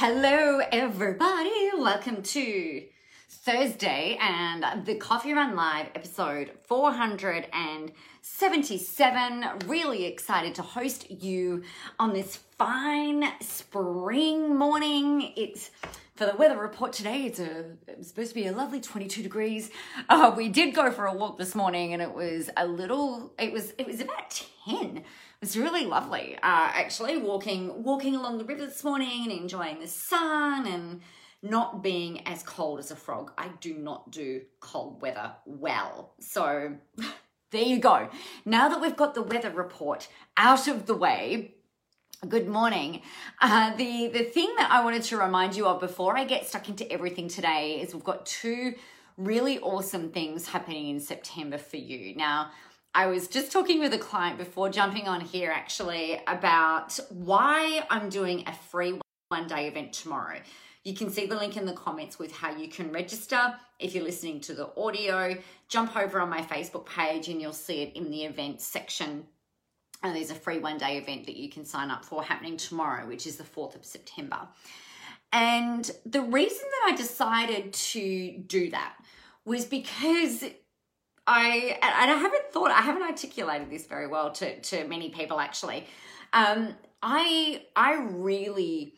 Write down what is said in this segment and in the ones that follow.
Hello, everybody. Welcome to Thursday and the Coffee Run Live episode 477. Really excited to host you on this fine spring morning. It's for the weather report today, it's, a, it's supposed to be a lovely 22 degrees. Uh, we did go for a walk this morning and it was a little, it was, it was about 10 It was really lovely. Uh, actually, walking walking along the river this morning and enjoying the sun and not being as cold as a frog. I do not do cold weather well. So there you go. Now that we've got the weather report out of the way, Good morning. Uh, the the thing that I wanted to remind you of before I get stuck into everything today is we've got two really awesome things happening in September for you. Now, I was just talking with a client before jumping on here actually about why I'm doing a free one day event tomorrow. You can see the link in the comments with how you can register. If you're listening to the audio, jump over on my Facebook page and you'll see it in the event section. And there's a free one day event that you can sign up for happening tomorrow, which is the 4th of September. And the reason that I decided to do that was because I and I haven't thought I haven't articulated this very well to to many people actually. Um, I I really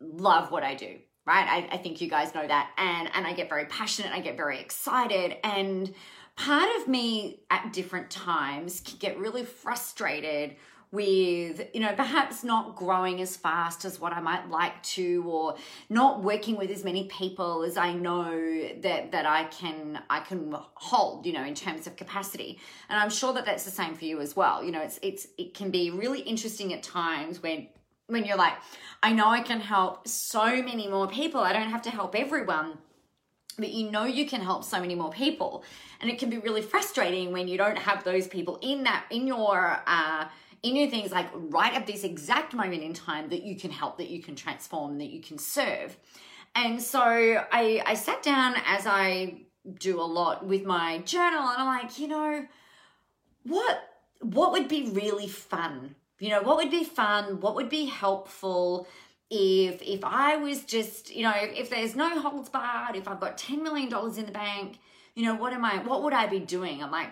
love what I do, right? I, I think you guys know that, and and I get very passionate. I get very excited, and part of me at different times can get really frustrated with you know perhaps not growing as fast as what I might like to or not working with as many people as I know that that I can I can hold you know in terms of capacity. And I'm sure that that's the same for you as well. You know it's it's it can be really interesting at times when when you're like I know I can help so many more people. I don't have to help everyone but you know you can help so many more people and it can be really frustrating when you don't have those people in that in your uh in your things like right at this exact moment in time that you can help, that you can transform, that you can serve. And so I, I sat down as I do a lot with my journal and I'm like, you know, what what would be really fun? You know, what would be fun? What would be helpful? If if I was just, you know, if, there's no holds barred, if I've got $10 million in the bank, you know, what am I, what would I be doing? I'm like,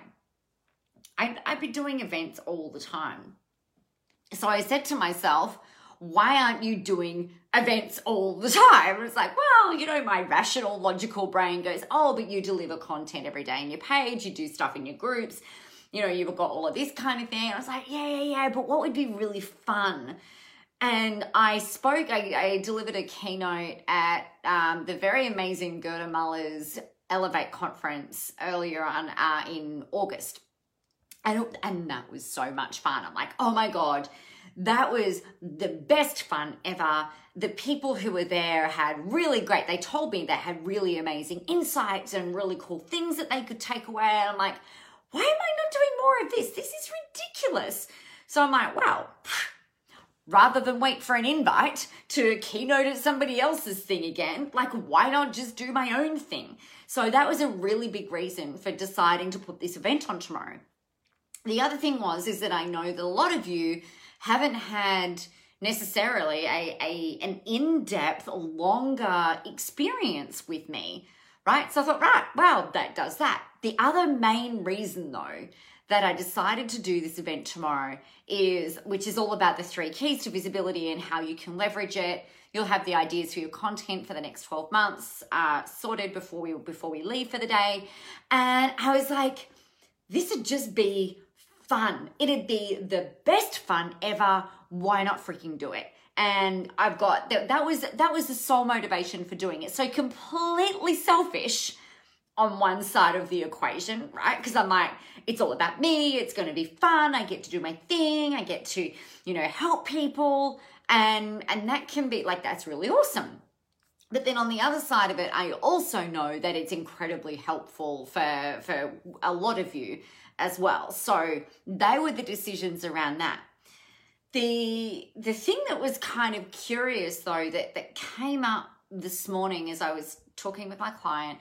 I'd, I'd be doing events all the time. So I said to myself, why aren't you doing events all the time? It's like, well, you know, my rational, logical brain goes, oh, but you deliver content every day in your page, you do stuff in your groups, you know, you've got all of this kind of thing. I was like, yeah, yeah, yeah, but what would be really fun? And I spoke, I, I delivered a keynote at um, the very amazing Gerda Muller's Elevate conference earlier on uh, in August. And, and that was so much fun. I'm like, oh my God, that was the best fun ever. The people who were there had really great, they told me they had really amazing insights and really cool things that they could take away. And I'm like, why am I not doing more of this? This is ridiculous. So I'm like, wow, rather than wait for an invite to keynote at somebody else's thing again, like, why not just do my own thing? So that was a really big reason for deciding to put this event on tomorrow. The other thing was is that I know that a lot of you haven't had necessarily a, a an in-depth longer experience with me right? So i thought right well, that does that the other main reason though that i decided to do this event tomorrow is which is all about the three keys to visibility and how you can leverage it you'll have the ideas for your content for the next 12 months uh, sorted before we before we leave for the day and i was like this would just be fun. It'd be the best fun ever. Why not freaking do it? And I've got that, that was that was the sole motivation for doing it. So completely selfish on one side of the equation, right? Because I'm like, it's all about me, it's gonna be fun, I get to do my thing, I get to, you know, help people, and and that can be like that's really awesome. But then on the other side of it, I also know that it's incredibly helpful for for a lot of you as well. So they were the decisions around that. The the thing that was kind of curious though that that came up this morning as I was talking with my client,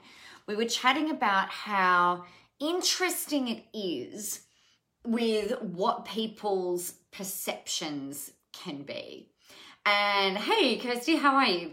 we were chatting about how interesting it is with what people's perceptions can be. And hey, Kirsty, how are you?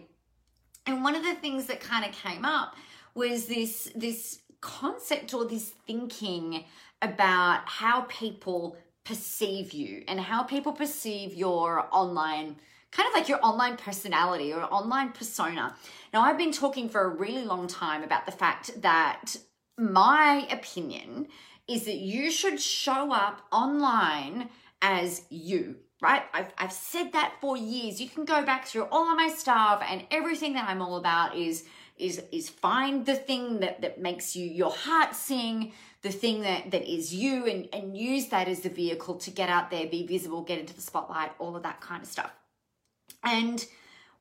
And one of the things that kind of came up was this this concept or this thinking about how people perceive you and how people perceive your online kind of like your online personality or online persona. Now, I've been talking for a really long time about the fact that my opinion is that you should show up online as you, right? I've, I've said that for years. You can go back through all of my stuff and everything that I'm all about is is is find the thing that that makes you your heart sing the thing that that is you and and use that as the vehicle to get out there be visible get into the spotlight all of that kind of stuff and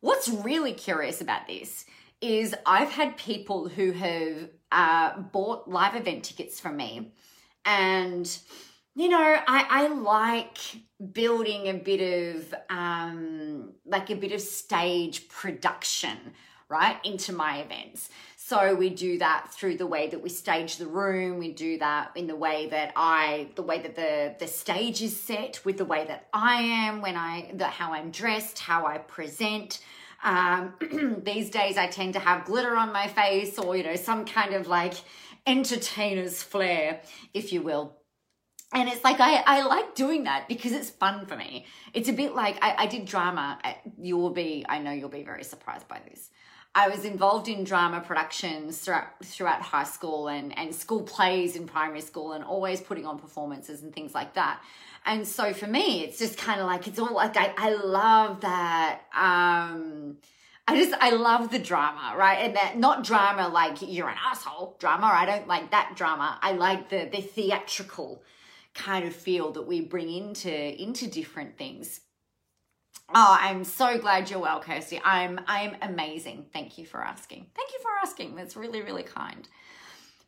what's really curious about this is I've had people who have uh, bought live event tickets from me, and you know, I, I like building a bit of um, like a bit of stage production right into my events. So we do that through the way that we stage the room. We do that in the way that I, the way that the the stage is set, with the way that I am when I, the how I'm dressed, how I present. Um, these days, I tend to have glitter on my face, or you know, some kind of like entertainer's flair, if you will. And it's like I, I like doing that because it's fun for me. It's a bit like I, I did drama. You will be, I know you'll be very surprised by this. I was involved in drama productions throughout throughout high school and, and school plays in primary school and always putting on performances and things like that. And so for me, it's just kind of like it's all like I, I love that. Um, I just I love the drama, right? And that not drama like you're an asshole drama. I don't like that drama. I like the the theatrical kind of feel that we bring into into different things. Oh, I'm so glad you're well, Kirsty. I'm I'm amazing. Thank you for asking. Thank you for asking. That's really really kind.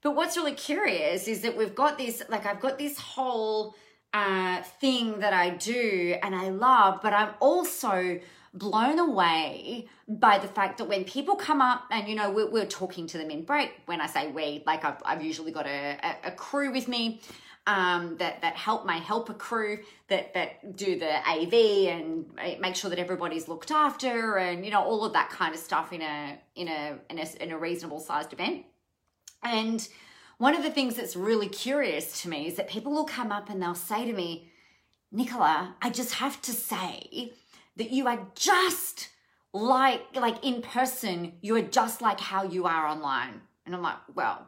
But what's really curious is that we've got this like I've got this whole uh, thing that I do and I love, but I'm also blown away by the fact that when people come up and you know we're, we're talking to them in break when i say we like i've, I've usually got a, a, a crew with me um, that that help my helper crew that that do the AV and make sure that everybody's looked after and you know all of that kind of stuff in a in a in a, in a reasonable sized event. And one of the things that's really curious to me is that people will come up and they'll say to me, Nicola, I just have to say that you are just like like in person, you are just like how you are online. And I'm like, well,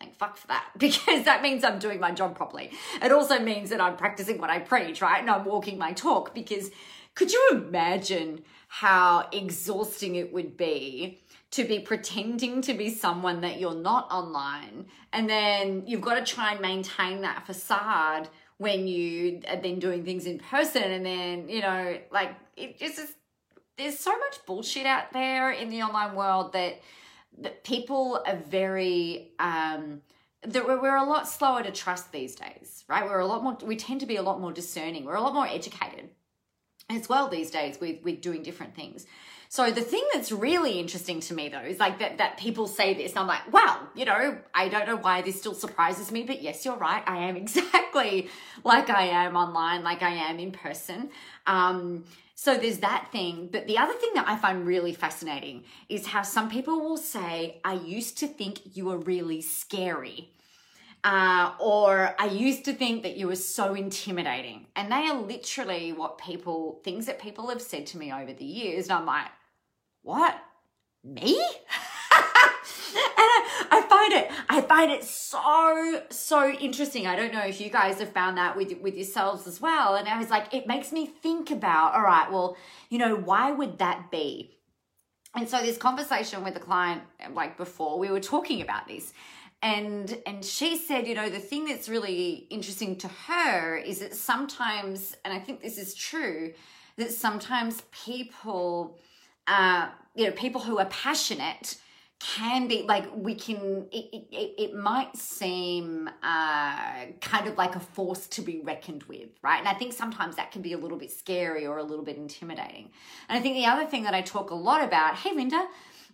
Thank fuck for that because that means I'm doing my job properly. It also means that I'm practicing what I preach, right? And I'm walking my talk because could you imagine how exhausting it would be to be pretending to be someone that you're not online and then you've got to try and maintain that facade when you are then doing things in person and then, you know, like it just is, there's so much bullshit out there in the online world that that people are very um, that we're, a lot slower to trust these days, right? We're a lot more. We tend to be a lot more discerning. We're a lot more educated as well these days with with doing different things. So the thing that's really interesting to me though is like that that people say this and I'm like, wow, you know, I don't know why this still surprises me, but yes, you're right. I am exactly like I am online, like I am in person. Um, so there's that thing. But the other thing that I find really fascinating is how some people will say, I used to think you were really scary. Uh, or I used to think that you were so intimidating. And they are literally what people, things that people have said to me over the years. And I'm like, what? Me? I, I find it, I find it so, so interesting. I don't know if you guys have found that with, with yourselves as well. And I was like, it makes me think about, all right, well, you know, why would that be? And so this conversation with the client, like before, we were talking about this and and she said you know the thing that's really interesting to her is that sometimes and i think this is true that sometimes people uh you know people who are passionate can be like we can it, it, it might seem uh, kind of like a force to be reckoned with right? And i think sometimes that can be a little bit scary or a little bit intimidating. And i think the other thing that i talk a lot about hey linda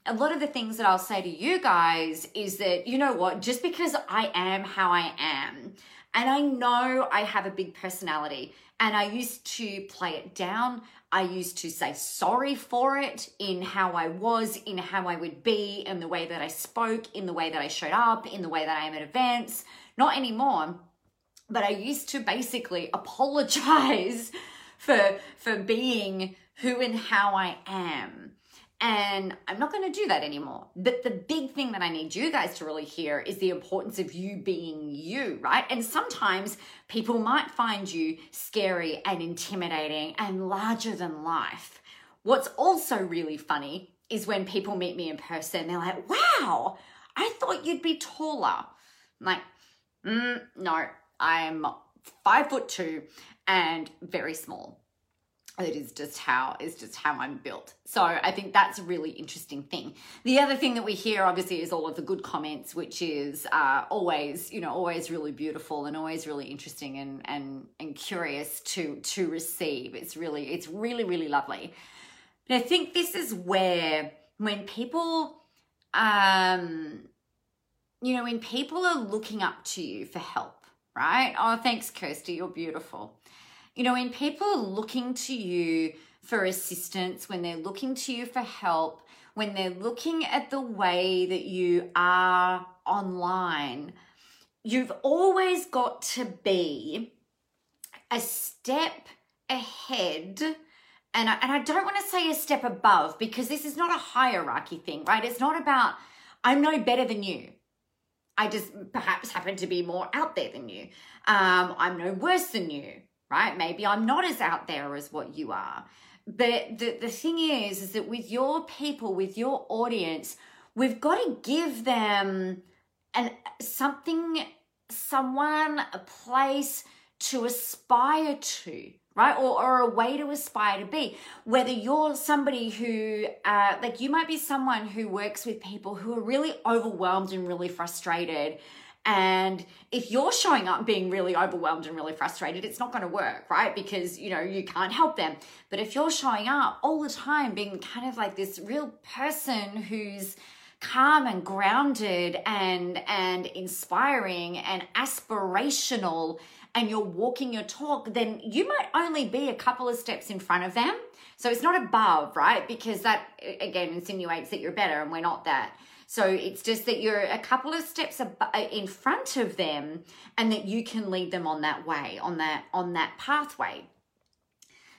a lot of the things that i'll say to you guys is that you know what just because i am how i am and i know i have a big personality and i used to play it down I used to say sorry for it in how I was, in how I would be, in the way that I spoke, in the way that I showed up, in the way that I am at events. Not anymore. But I used to basically apologize for for being who and how I am. And I'm not going to do that anymore. But the big thing that I need you guys to really hear is the importance of you being you, right? And sometimes people might find you scary and intimidating and larger than life. What's also really funny is when people meet me in person, they're like, wow, I thought you'd be taller. I'm like, mm, no, I'm five foot two and very small it is just how is just how I'm built. So I think that's a really interesting thing. The other thing that we hear obviously is all of the good comments, which is uh, always you know always really beautiful and always really interesting and and and curious to to receive. It's really it's really really lovely. But I think this is where when people um you know when people are looking up to you for help, right? Oh, thanks, Kirsty, you're beautiful you know, when people are looking to you for assistance, when they're looking to you for help, when they're looking at the way that you are online, you've always got to be a step ahead. And I, and I don't want to say a step above because this is not a hierarchy thing, right? It's not about, I'm no better than you. I just perhaps happen to be more out there than you. Um, I'm no worse than you right? Maybe I'm not as out there as what you are. But the, the thing is, is that with your people, with your audience, we've got to give them an something, someone, a place to aspire to right or, or a way to aspire to be whether you're somebody who uh, like you might be someone who works with people who are really overwhelmed and really frustrated and if you're showing up being really overwhelmed and really frustrated, it's not going to work, right? Because, you know, you can't help them. But if you're showing up all the time being kind of like this real person who's calm and grounded and and inspiring and aspirational and you're walking your talk, then you might only be a couple of steps in front of them. So it's not above, right? Because that again insinuates that you're better and we're not that. So it's just that you're a couple of steps uh, in front of them and that you can lead them on that way, on that on that pathway.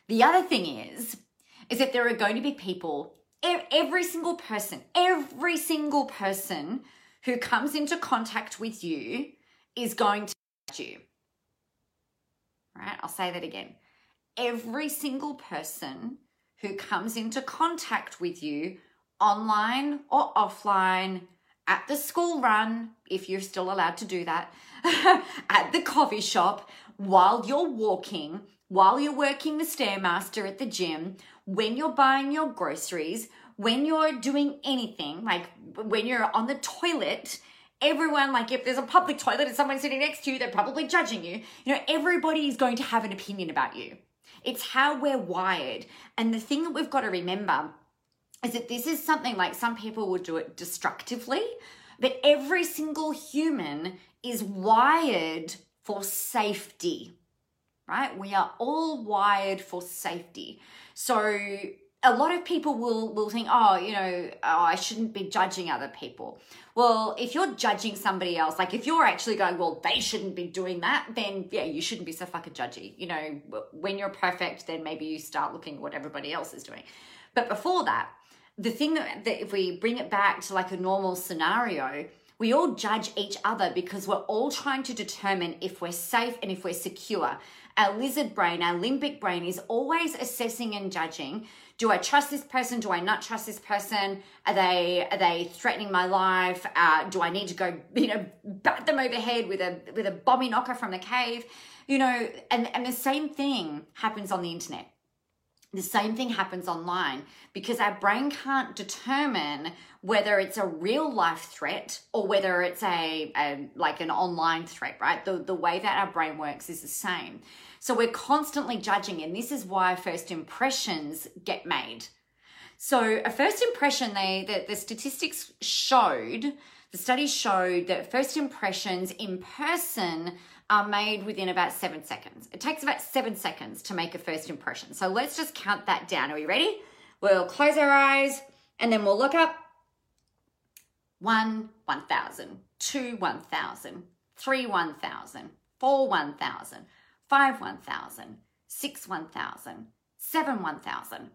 The other thing is is that there are going to be people every single person, every single person who comes into contact with you is going to touch you. Right? I'll say that again. Every single person who comes into contact with you online or offline, at the school run, if you're still allowed to do that, at the coffee shop, while you're walking, while you're working the Stairmaster at the gym, when you're buying your groceries, when you're doing anything, like when you're on the toilet, everyone, like if there's a public toilet and someone's sitting next to you, they're probably judging you. You know, everybody is going to have an opinion about you. It's how we're wired. And the thing that we've got to remember is that this is something like some people would do it destructively, but every single human is wired for safety, right? We are all wired for safety. So a lot of people will will think, oh, you know, oh, I shouldn't be judging other people. Well, if you're judging somebody else, like if you're actually going, well, they shouldn't be doing that, then yeah, you shouldn't be so fucking judgy. You know, when you're perfect, then maybe you start looking at what everybody else is doing. But before that, the thing that, that if we bring it back to like a normal scenario, we all judge each other because we're all trying to determine if we're safe and if we're secure. Our lizard brain, our limbic brain is always assessing and judging. Do I trust this person? Do I not trust this person? Are they are they threatening my life? Uh, do I need to go, you know, bat them overhead with a with a bomby knocker from the cave? You know, and, and the same thing happens on the internet the same thing happens online because our brain can't determine whether it's a real life threat or whether it's a, a, like an online threat right? The, the way that our brain works is the same. So we're constantly judging and this is why first impressions get made. So a first impression they the, the statistics showed the studies showed that first impressions in person are made within about seven seconds. It takes about seven seconds to make a first impression. So let's just count that down. Are we ready? We'll close our eyes and then we'll look up. One, 1,000. Two, 1,000. Three, 1,000. Four, 1,000. Five, 1,000. Six, 1,000. Seven, 1,000.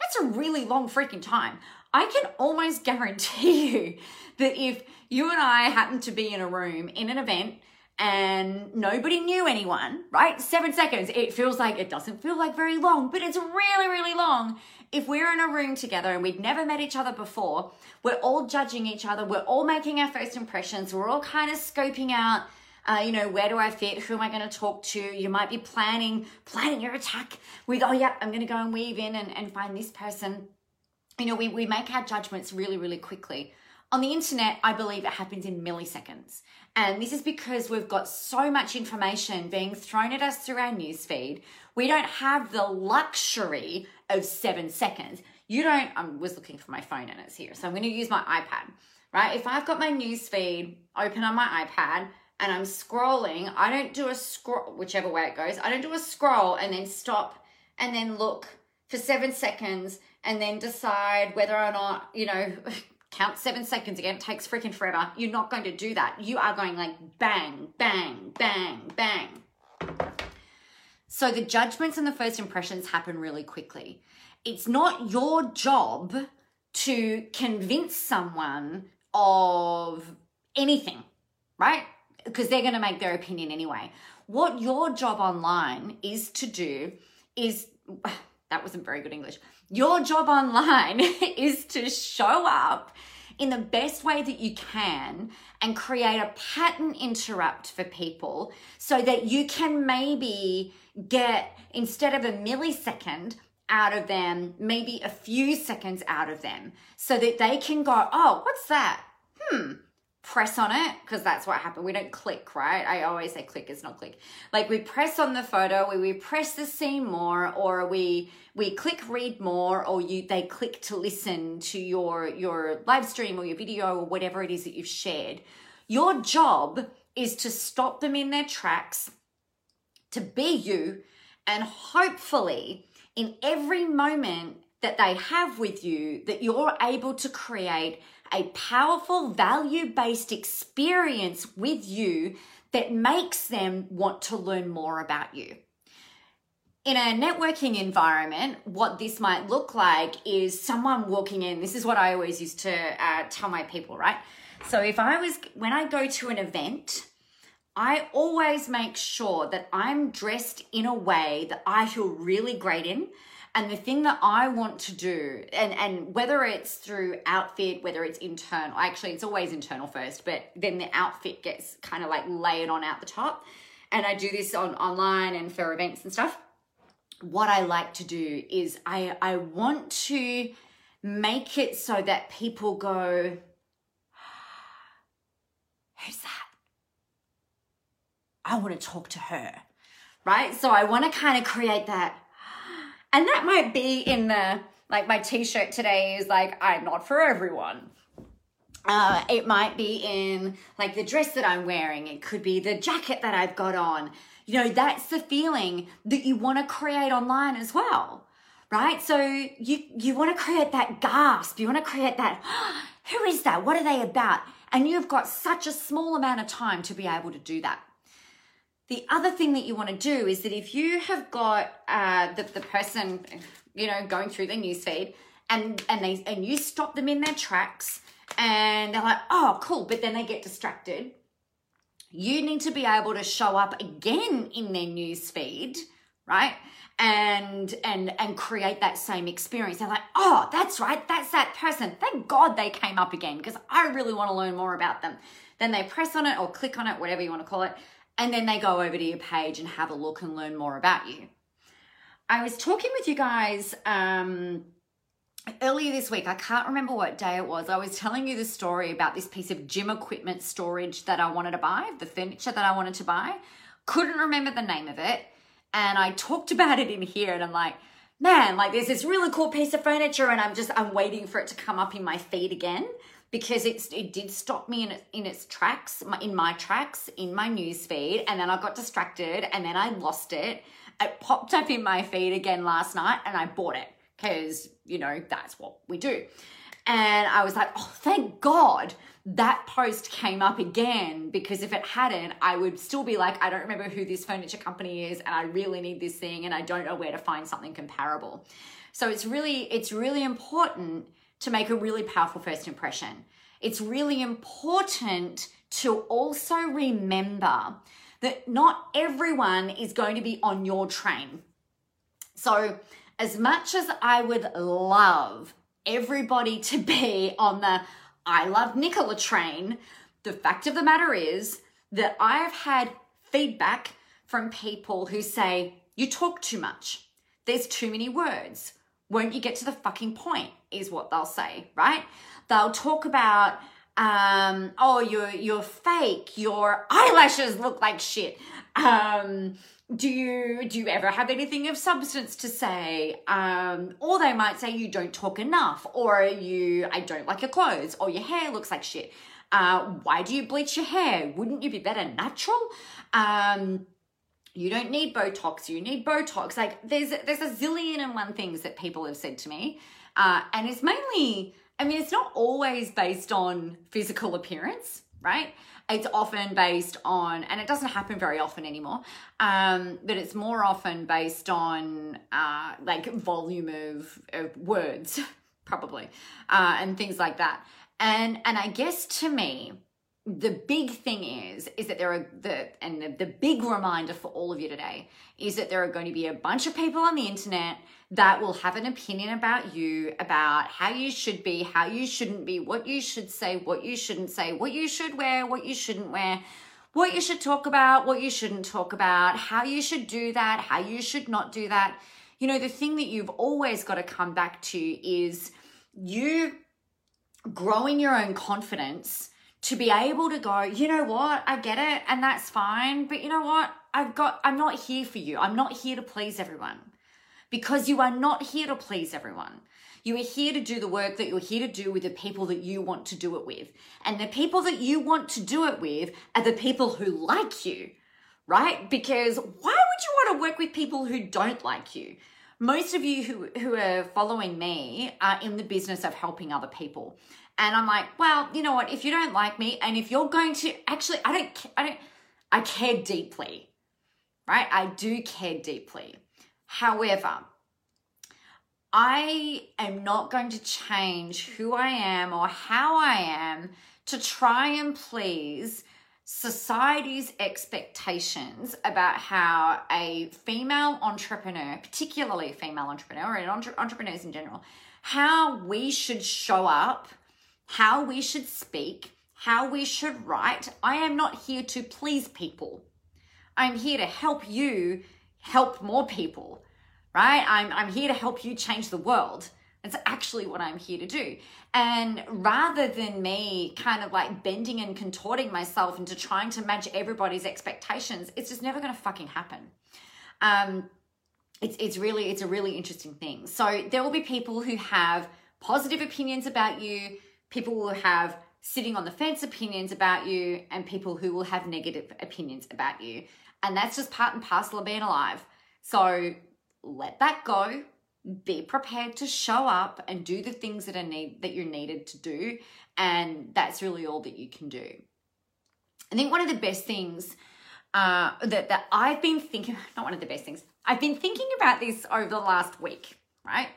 That's a really long freaking time. I can almost guarantee you that if you and I happen to be in a room in an event and nobody knew anyone, right? Seven seconds, it feels like it doesn't feel like very long, but it's really, really long. If we're in a room together and we've never met each other before, we're all judging each other, we're all making our first impressions, we're all kind of scoping out uh, you know, where do I fit? Who am I going to talk to? You might be planning, planning your attack with, oh yeah, I'm going to go and weave in and, and find this person. You know, we, we make our judgments really, really quickly. On the internet, I believe it happens in milliseconds. And this is because we've got so much information being thrown at us through our newsfeed. We don't have the luxury of seven seconds. You don't, I was looking for my phone and it's here. So I'm going to use my iPad, right? If I've got my newsfeed open on my iPad, and I'm scrolling, I don't do a scroll, whichever way it goes, I don't do a scroll and then stop and then look for seven seconds and then decide whether or not, you know, count seven seconds again. It takes freaking forever. You're not going to do that. You are going like bang, bang, bang, bang. So the judgments and the first impressions happen really quickly. It's not your job to convince someone of anything, right? because they're going to make their opinion anyway. What your job online is to do is that wasn't very good English. Your job online is to show up in the best way that you can and create a pattern interrupt for people so that you can maybe get instead of a millisecond out of them, maybe a few seconds out of them so that they can go, oh, what's that? Hmm, press on it because that's what happened. We don't click, right? I always say click, is not click. Like we press on the photo, we, we press the scene more, or we we click read more, or you they click to listen to your your live stream or your video or whatever it is that you've shared. Your job is to stop them in their tracks, to be you, and hopefully in every moment that they have with you that you're able to create a powerful value based experience with you that makes them want to learn more about you. In a networking environment, what this might look like is someone walking in. This is what I always used to uh, tell my people, right? So if I was, when I go to an event, I always make sure that I'm dressed in a way that I feel really great in and the thing that I want to do, and, and whether it's through outfit, whether it's internal, actually, it's always internal first, but then the outfit gets kind of like layered on out the top. And I do this on online and for events and stuff. What I like to do is I, I want to make it so that people go, Who's that? I want to talk to her, right? So I want to kind of create that and that might be in the, like my t shirt today is like, I'm not for everyone. Uh, it might be in like the dress that I'm wearing. It could be the jacket that I've got on. You know, that's the feeling that you want to create online as well, right? So you you want to create that gasp. You want to create that. Who is that? What are they about? And you've got such a small amount of time to be able to do that. The other thing that you want to do is that if you have got uh, the, the person, you know, going through their newsfeed and, and they and you stop them in their tracks and they're like, oh, cool, but then they get distracted. You need to be able to show up again in their newsfeed, right? and and and create that same experience. They're like, oh, that's right, that's that person. Thank God they came up again because I really want to learn more about them. Then they press on it or click on it, whatever you want to call it, and then they go over to your page and have a look and learn more about you. I was talking with you guys um, earlier this week. I can't remember what day it was. I was telling you the story about this piece of gym equipment storage that I wanted to buy, the furniture that I wanted to buy. Couldn't remember the name of it. And I talked about it in here and I'm like, man, like there's this really cool piece of furniture and I'm just, I'm waiting for it to come up in my feed again because it did stop me in in its tracks, in my tracks, in my news feed, and then I got distracted, and then I lost it. It popped up in my feed again last night, and I bought it because you know that's what we do. And I was like, oh, thank God that post came up again because if it hadn't, I would still be like, I don't remember who this furniture company is, and I really need this thing, and I don't know where to find something comparable. So it's really, it's really important to make a really powerful first impression. It's really important to also remember that not everyone is going to be on your train. So, as much as I would love everybody to be on the I love Nicola train, the fact of the matter is that I've had feedback from people who say, You talk too much. There's too many words. Won't you get to the fucking point? Is what they'll say, right? They'll talk about, um, oh, you're you're fake. Your eyelashes look like shit. Um, do you do you ever have anything of substance to say? Um, or they might say you don't talk enough, or you I don't like your clothes, or your hair looks like shit. Uh, why do you bleach your hair? Wouldn't you be better natural? Um, you don't need Botox, you need Botox. Like there's there's a zillion and one things that people have said to me. Uh, and it's mainly, I mean, it's not always based on physical appearance, right? It's often based on, and it doesn't happen very often anymore, um, but it's more often based on uh, like volume of, of words, probably, uh, and things like that. And and I guess to me, the big thing is is that there are the and the, the big reminder for all of you today is that there are going to be a bunch of people on the internet that will have an opinion about you about how you should be how you shouldn't be what you should say what you shouldn't say what you should wear what you shouldn't wear what you should talk about what you shouldn't talk about how you should do that how you should not do that. You know the thing that you've always got to come back to is you growing your own confidence to be able to go, you know what, I get it and that's fine, but you know what, I've got, I'm not here for you. I'm not here to please everyone because you are not here to please everyone. You are here to do the work that you're here to do with the people that you want to do it with. And the people that you want to do it with are the people who like you, right? Because why would you want to work with people who don't like you? Most of you who, who are following me are in the business of helping other people. And I'm like, well, you know what? If you don't like me, and if you're going to actually, I don't, I don't, I care deeply, right? I do care deeply. However, I am not going to change who I am or how I am to try and please society's expectations about how a female entrepreneur, particularly female entrepreneur and entre- entrepreneurs in general, how we should show up how we should speak, how we should write. I am not here to please people. I'm here to help you help more people, right? I'm, I'm here to help you change the world. That's actually what I'm here to do. And rather than me kind of like bending and contorting myself into trying to match everybody's expectations, it's just never going to fucking happen. Um, it's, it's really, it's a really interesting thing. So there will be people who have positive opinions about you, people will have sitting on the fence opinions about you and people who will have negative opinions about you. And that's just part and parcel of being alive. So let that go. Be prepared to show up and do the things that are need that you're needed to do. And that's really all that you can do. I think one of the best things uh, that, that I've been thinking, not one of the best things, I've been thinking about this over the last week, right?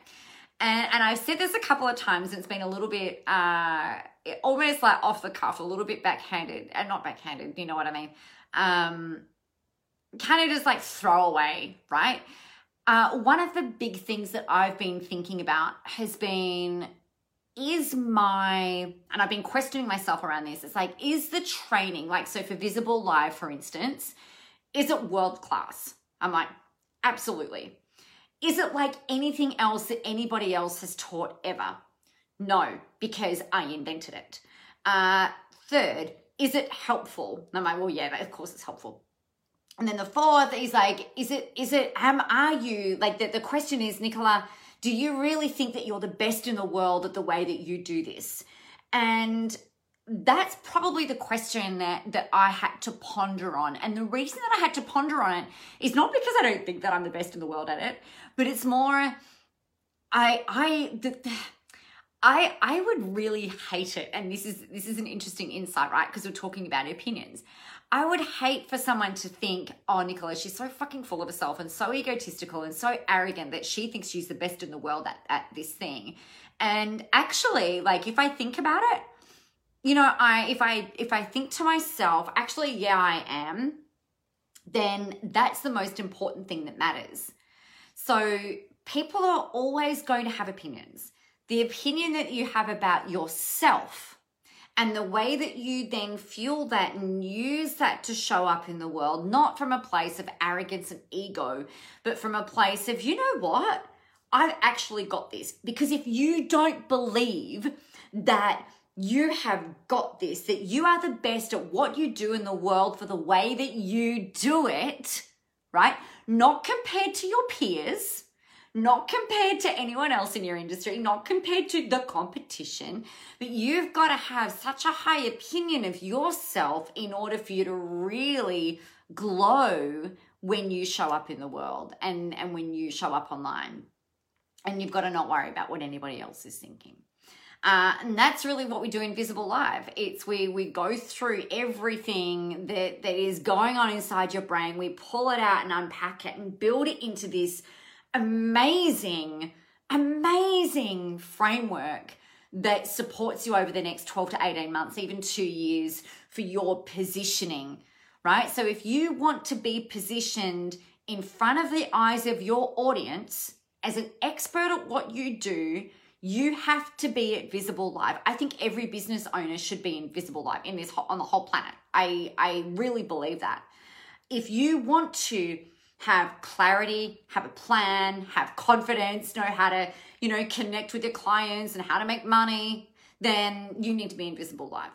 And, and I've said this a couple of times, and it's been a little bit uh, almost like off the cuff, a little bit backhanded, and not backhanded, you know what I mean? Um, kind of just like throwaway, right? Uh, one of the big things that I've been thinking about has been is my, and I've been questioning myself around this. It's like, is the training, like, so for Visible Live, for instance, is it world class? I'm like, absolutely. Is it like anything else that anybody else has taught ever? No, because I invented it. Uh, third, is it helpful? I'm like, well, yeah, of course it's helpful. And then the fourth is like, is it, is it, am, are you, like the, the question is, Nicola, do you really think that you're the best in the world at the way that you do this? And that's probably the question that that I had to ponder on. And the reason that I had to ponder on it is not because I don't think that I'm the best in the world at it, but it's more I I the, I I would really hate it. And this is this is an interesting insight, right? Because we're talking about opinions. I would hate for someone to think, oh, Nicola, she's so fucking full of herself and so egotistical and so arrogant that she thinks she's the best in the world at, at this thing. And actually, like if I think about it, you know, I if I if I think to myself, actually, yeah, I am, then that's the most important thing that matters. So people are always going to have opinions. The opinion that you have about yourself and the way that you then fuel that and use that to show up in the world, not from a place of arrogance and ego, but from a place of, you know what? I've actually got this. Because if you don't believe that you have got this, that you are the best at what you do in the world for the way that you do it, right? Not compared to your peers, not compared to anyone else in your industry, not compared to the competition, but you've got to have such a high opinion of yourself in order for you to really glow when you show up in the world and, and when you show up online. And you've got to not worry about what anybody else is thinking. Uh, and that's really what we do in Visible Live. It's we we go through everything that that is going on inside your brain. We pull it out and unpack it and build it into this amazing, amazing framework that supports you over the next 12 to 18 months, even two years for your positioning, right? So if you want to be positioned in front of the eyes of your audience as an expert at what you do, you have to be at visible live. I think every business owner should be in visible live in this on the whole planet. I i really believe that. If you want to have clarity have a plan have confidence know how to you know connect with your clients and how to make money then you need to be in Visible Live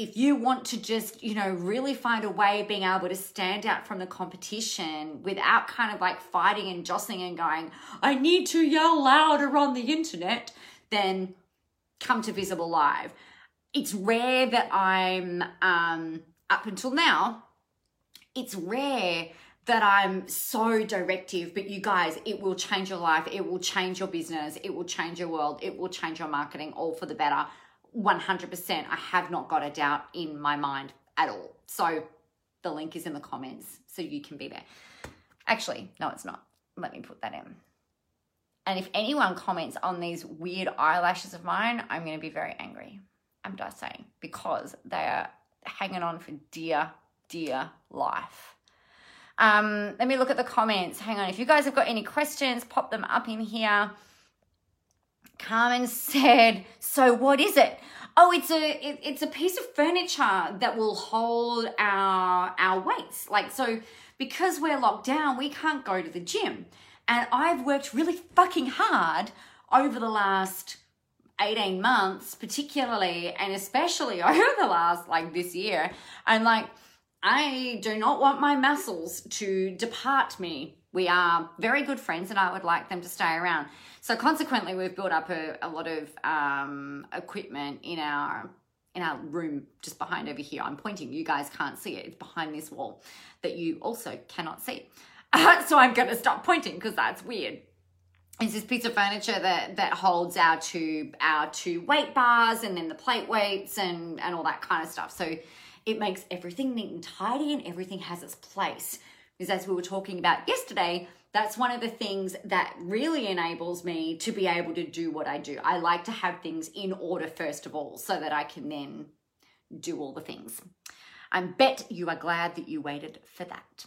if you want to just, you know, really find a way of being able to stand out from the competition without kind of like fighting and jostling and going, I need to yell louder on the internet, then come to Visible Live. It's rare that I'm, um, up until now, it's rare that I'm so directive, but you guys, it will change your life. It will change your business. It will change your world. It will change your marketing all for the better. 100%. I have not got a doubt in my mind at all. So the link is in the comments so you can be there. Actually, no, it's not. Let me put that in. And if anyone comments on these weird eyelashes of mine, I'm going to be very angry. I'm just saying because they are hanging on for dear, dear life. Um, let me look at the comments. Hang on. If you guys have got any questions, pop them up in here. Carmen said, "So what is it?" Oh, it's a it, it's a piece of furniture that will hold our our weights. Like so, because we're locked down, we can't go to the gym, and I've worked really fucking hard over the last 18 months, particularly and especially over the last like this year. I'm like, I do not want my muscles to depart me. We are very good friends, and I would like them to stay around. So consequently, we've built up a, a lot of um, equipment in our in our room just behind over here. I'm pointing. You guys can't see it. It's behind this wall that you also cannot see. So I'm going to stop pointing because that's weird. It's this piece of furniture that that holds our two our two weight bars and then the plate weights and and all that kind of stuff. So it makes everything neat and tidy and everything has its place. Because as we were talking about yesterday, that's one of the things that really enables me to be able to do what I do. I like to have things in order first of all so that I can then do all the things. I bet you are glad that you waited for that.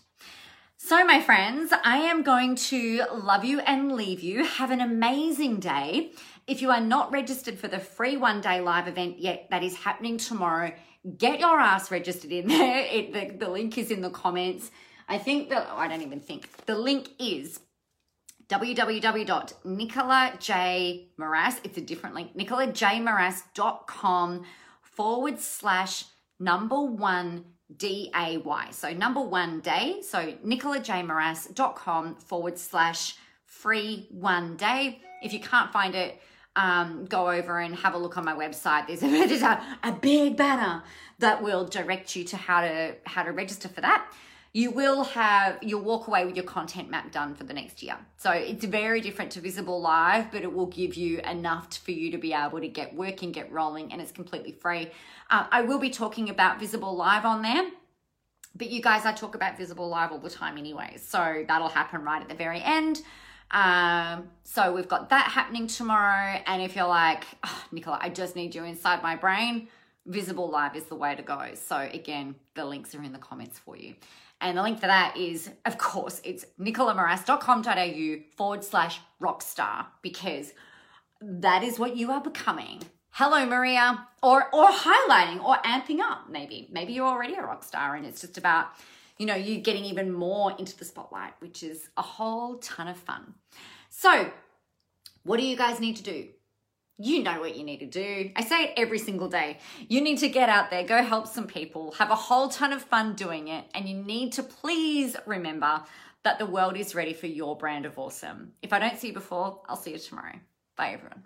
So, my friends, I am going to love you and leave you. Have an amazing day. If you are not registered for the free one day live event yet, that is happening tomorrow, get your ass registered in there. It, the, the link is in the comments. I think that, oh, I don't even think, the link is www.nicolajmoras, it's a different link, nicolajmoras.com forward slash number one DAY. So number one day, so nicolajmoras.com forward slash free one day. If you can't find it, um, go over and have a look on my website. There's a, there's a, a big banner that will direct you to how to how to register for that. You will have you'll walk away with your content map done for the next year. So it's very different to Visible Live, but it will give you enough for you to be able to get working, get rolling, and it's completely free. Uh, I will be talking about Visible Live on there. But you guys, I talk about Visible Live all the time anyway. So that'll happen right at the very end. Um, so we've got that happening tomorrow. And if you're like, oh, Nicola, I just need you inside my brain, Visible Live is the way to go. So again, the links are in the comments for you. And the link for that is, of course, it's nicolamoras.com.au forward slash rockstar because that is what you are becoming. Hello, Maria. Or or highlighting or amping up, maybe. Maybe you're already a rock star and it's just about, you know, you getting even more into the spotlight, which is a whole ton of fun. So, what do you guys need to do? You know what you need to do. I say it every single day. You need to get out there, go help some people, have a whole ton of fun doing it, and you need to please remember that the world is ready for your brand of awesome. If I don't see you before, I'll see you tomorrow. Bye, everyone.